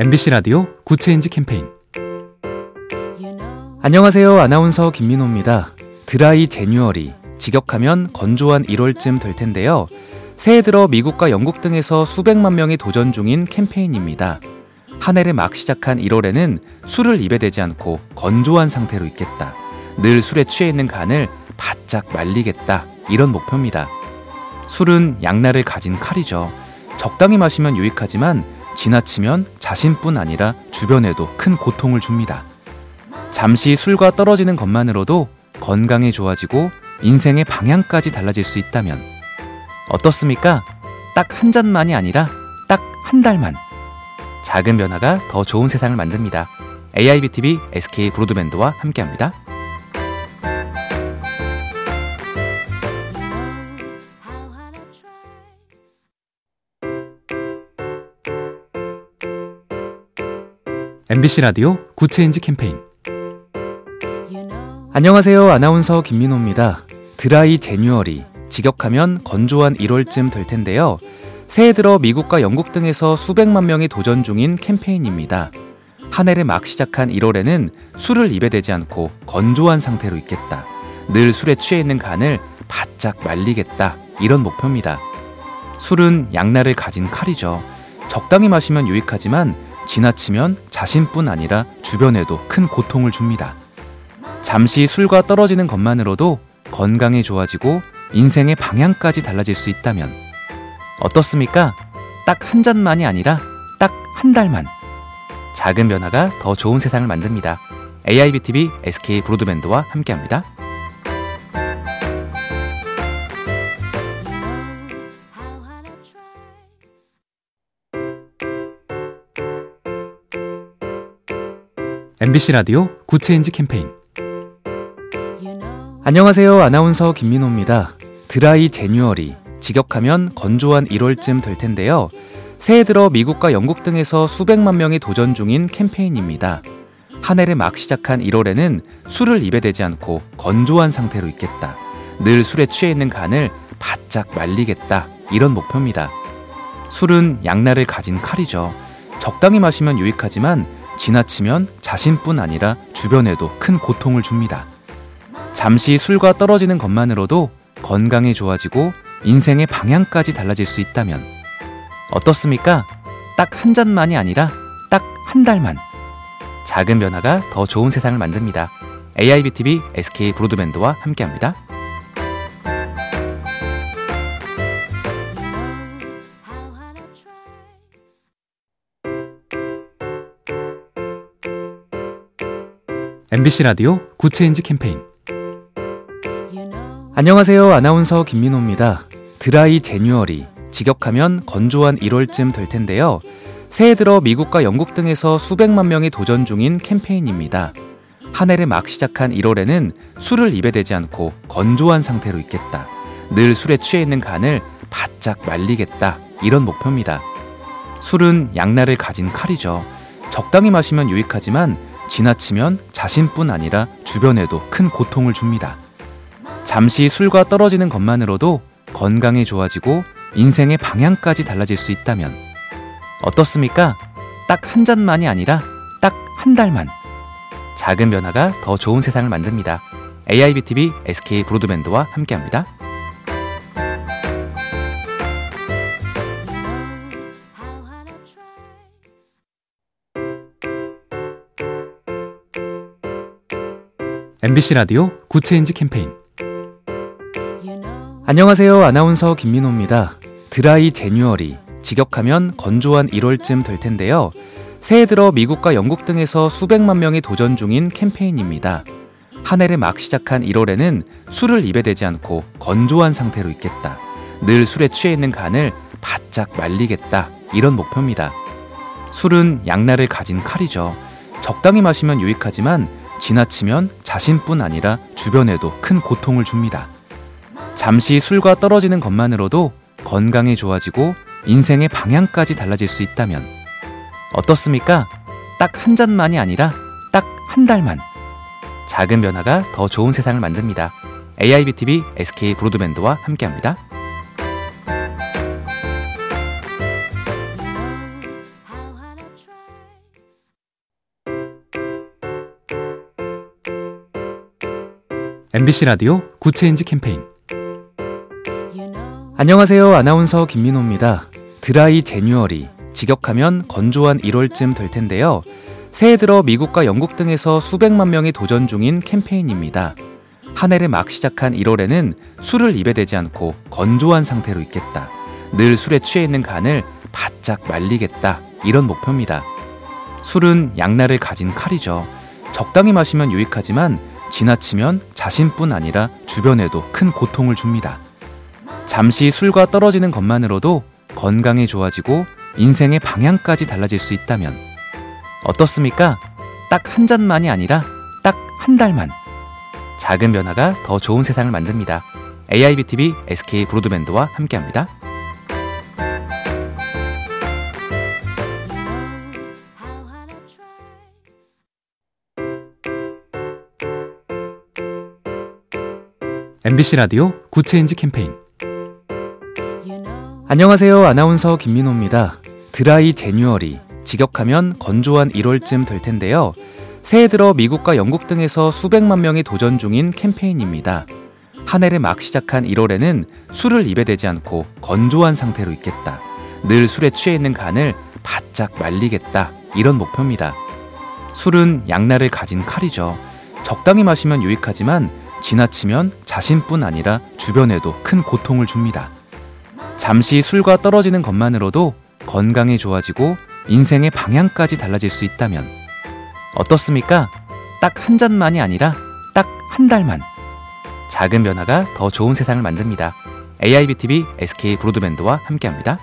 MBC 라디오 Good Change 캠페인 안녕하세요. 아나운서 김민호입니다. Dry January 직역하면 건조한 1월쯤 될 텐데요. 새해 들어 미국과 영국 등에서 수백만 명이 도전 중인 캠페인입니다. 한 해를 막 시작한 1월에는 술을 입에 대지 않고 건조한 상태로 있겠다. 늘 술에 취해 있는 간을 바짝 말리겠다. 이런 목표입니다. 술은 양날을 가진 칼이죠. 적당히 마시면 유익하지만 지나치면 자신뿐 아니라 주변에도 큰 고통을 줍니다. 잠시 술과 떨어지는 것만으로도 건강이 좋아지고 인생의 방향까지 달라질 수 있다면 어떻습니까? 딱 한 잔만이 아니라 딱 한 달만. 작은 변화가 더 좋은 세상을 만듭니다. AIBTV SK 브로드밴드와 함께합니다. MBC 라디오 Good Change 캠페인 안녕하세요. 아나운서 김민호입니다. Dry January 직역하면 건조한 1월쯤 될 텐데요. 새해 들어 미국과 영국 등에서 수백만 명이 도전 중인 캠페인입니다. 한 해를 막 시작한 1월에는 술을 입에 대지 않고 건조한 상태로 있겠다. 늘 술에 취해 있는 간을 바짝 말리겠다. 이런 목표입니다. 술은 양날을 가진 칼이죠. 적당히 마시면 유익하지만 지나치면 자신뿐 아니라 주변에도 큰 고통을 줍니다. 잠시 술과 떨어지는 것만으로도 건강이 좋아지고 인생의 방향까지 달라질 수 있다면 어떻습니까? 딱 한 잔만이 아니라 딱 한 달만. 작은 변화가 더 좋은 세상을 만듭니다. AIBTV SK 브로드밴드와 함께합니다. MBC 라디오 Good Change 캠페인 안녕하세요. 아나운서 김민호입니다. Dry January 직역하면 건조한 1월쯤 될 텐데요. 새해 들어 미국과 영국 등에서 수백만 명이 도전 중인 캠페인입니다. 한 해를 막 시작한 1월에는 술을 입에 대지 않고 건조한 상태로 있겠다. 늘 술에 취해 있는 간을 바짝 말리겠다. 이런 목표입니다. 술은 양날을 가진 칼이죠. 적당히 마시면 유익하지만 지나치면 자신뿐 아니라 주변에도 큰 고통을 줍니다. 잠시 술과 떨어지는 것만으로도 건강이 좋아지고 인생의 방향까지 달라질 수 있다면 어떻습니까? 딱 한 잔만이 아니라 딱 한 달만. 작은 변화가 더 좋은 세상을 만듭니다. AIBTV SK 브로드밴드와 함께합니다. MBC 라디오 Good Change 캠페인 안녕하세요. 아나운서 김민호입니다. Dry January 직역하면 건조한 1월쯤 될 텐데요. 새해 들어 미국과 영국 등에서 수백만 명이 도전 중인 캠페인입니다. 한 해를 막 시작한 1월에는 술을 입에 대지 않고 건조한 상태로 있겠다. 늘 술에 취해 있는 간을 바짝 말리겠다. 이런 목표입니다. 술은 양날을 가진 칼이죠. 적당히 마시면 유익하지만 지나치면 자신뿐 아니라 주변에도 큰 고통을 줍니다. 잠시 술과 떨어지는 것만으로도 건강이 좋아지고 인생의 방향까지 달라질 수 있다면 어떻습니까? 딱 한 잔만이 아니라 딱 한 달만. 작은 변화가 더 좋은 세상을 만듭니다. AIBTV SK 브로드밴드와 함께합니다. MBC 라디오 Good Change 캠페인 안녕하세요. 아나운서 김민호입니다. Dry January 직역하면 건조한 1월쯤 될 텐데요. 새해 들어 미국과 영국 등에서 수백만 명이 도전 중인 캠페인입니다. 한 해를 막 시작한 1월에는 술을 입에 대지 않고 건조한 상태로 있겠다. 늘 술에 취해 있는 간을 바짝 말리겠다. 이런 목표입니다. 술은 양날을 가진 칼이죠. 적당히 마시면 유익하지만 지나치면 자신뿐 아니라 주변에도 큰 고통을 줍니다. 잠시 술과 떨어지는 것만으로도 건강이 좋아지고 인생의 방향까지 달라질 수 있다면 어떻습니까? 딱 한 잔만이 아니라 딱 한 달만. 작은 변화가 더 좋은 세상을 만듭니다. AIBTV SK 브로드밴드와 함께합니다. MBC 라디오 Good Change 캠페인 안녕하세요. 아나운서 김민호입니다. Dry January 직역하면 건조한 1월쯤 될 텐데요. 새해 들어 미국과 영국 등에서 수백만 명이 도전 중인 캠페인입니다. 한 해를 막 시작한 1월에는 술을 입에 대지 않고 건조한 상태로 있겠다. 늘 술에 취해 있는 간을 바짝 말리겠다. 이런 목표입니다. 술은 양날을 가진 칼이죠. 적당히 마시면 유익하지만 지나치면 자신뿐 아니라 주변에도 큰 고통을 줍니다. 잠시 술과 떨어지는 것만으로도 건강이 좋아지고 인생의 방향까지 달라질 수 있다면 어떻습니까? 딱 한 잔만이 아니라 딱 한 달만. 작은 변화가 더 좋은 세상을 만듭니다. AIBTV SK 브로드밴드와 함께합니다. MBC 라디오 Good Change 캠페인 안녕하세요. 아나운서 김민호입니다. Dry January 직역하면 건조한 1월쯤 될 텐데요. 새해 들어 미국과 영국 등에서 수백만 명이 도전 중인 캠페인입니다. 한 해를 막 시작한 1월에는 술을 입에 대지 않고 건조한 상태로 있겠다. 늘 술에 취해 있는 간을 바짝 말리겠다. 이런 목표입니다. 술은 양날을 가진 칼이죠. 적당히 마시면 유익하지만 지나치면 자신뿐 아니라 주변에도 큰 고통을 줍니다. 잠시 술과 떨어지는 것만으로도 건강이 좋아지고 인생의 방향까지 달라질 수 있다면 어떻습니까? 딱 한 잔만이 아니라 딱 한 달만. 작은 변화가 더 좋은 세상을 만듭니다. AIBTV SK 브로드밴드와 함께합니다.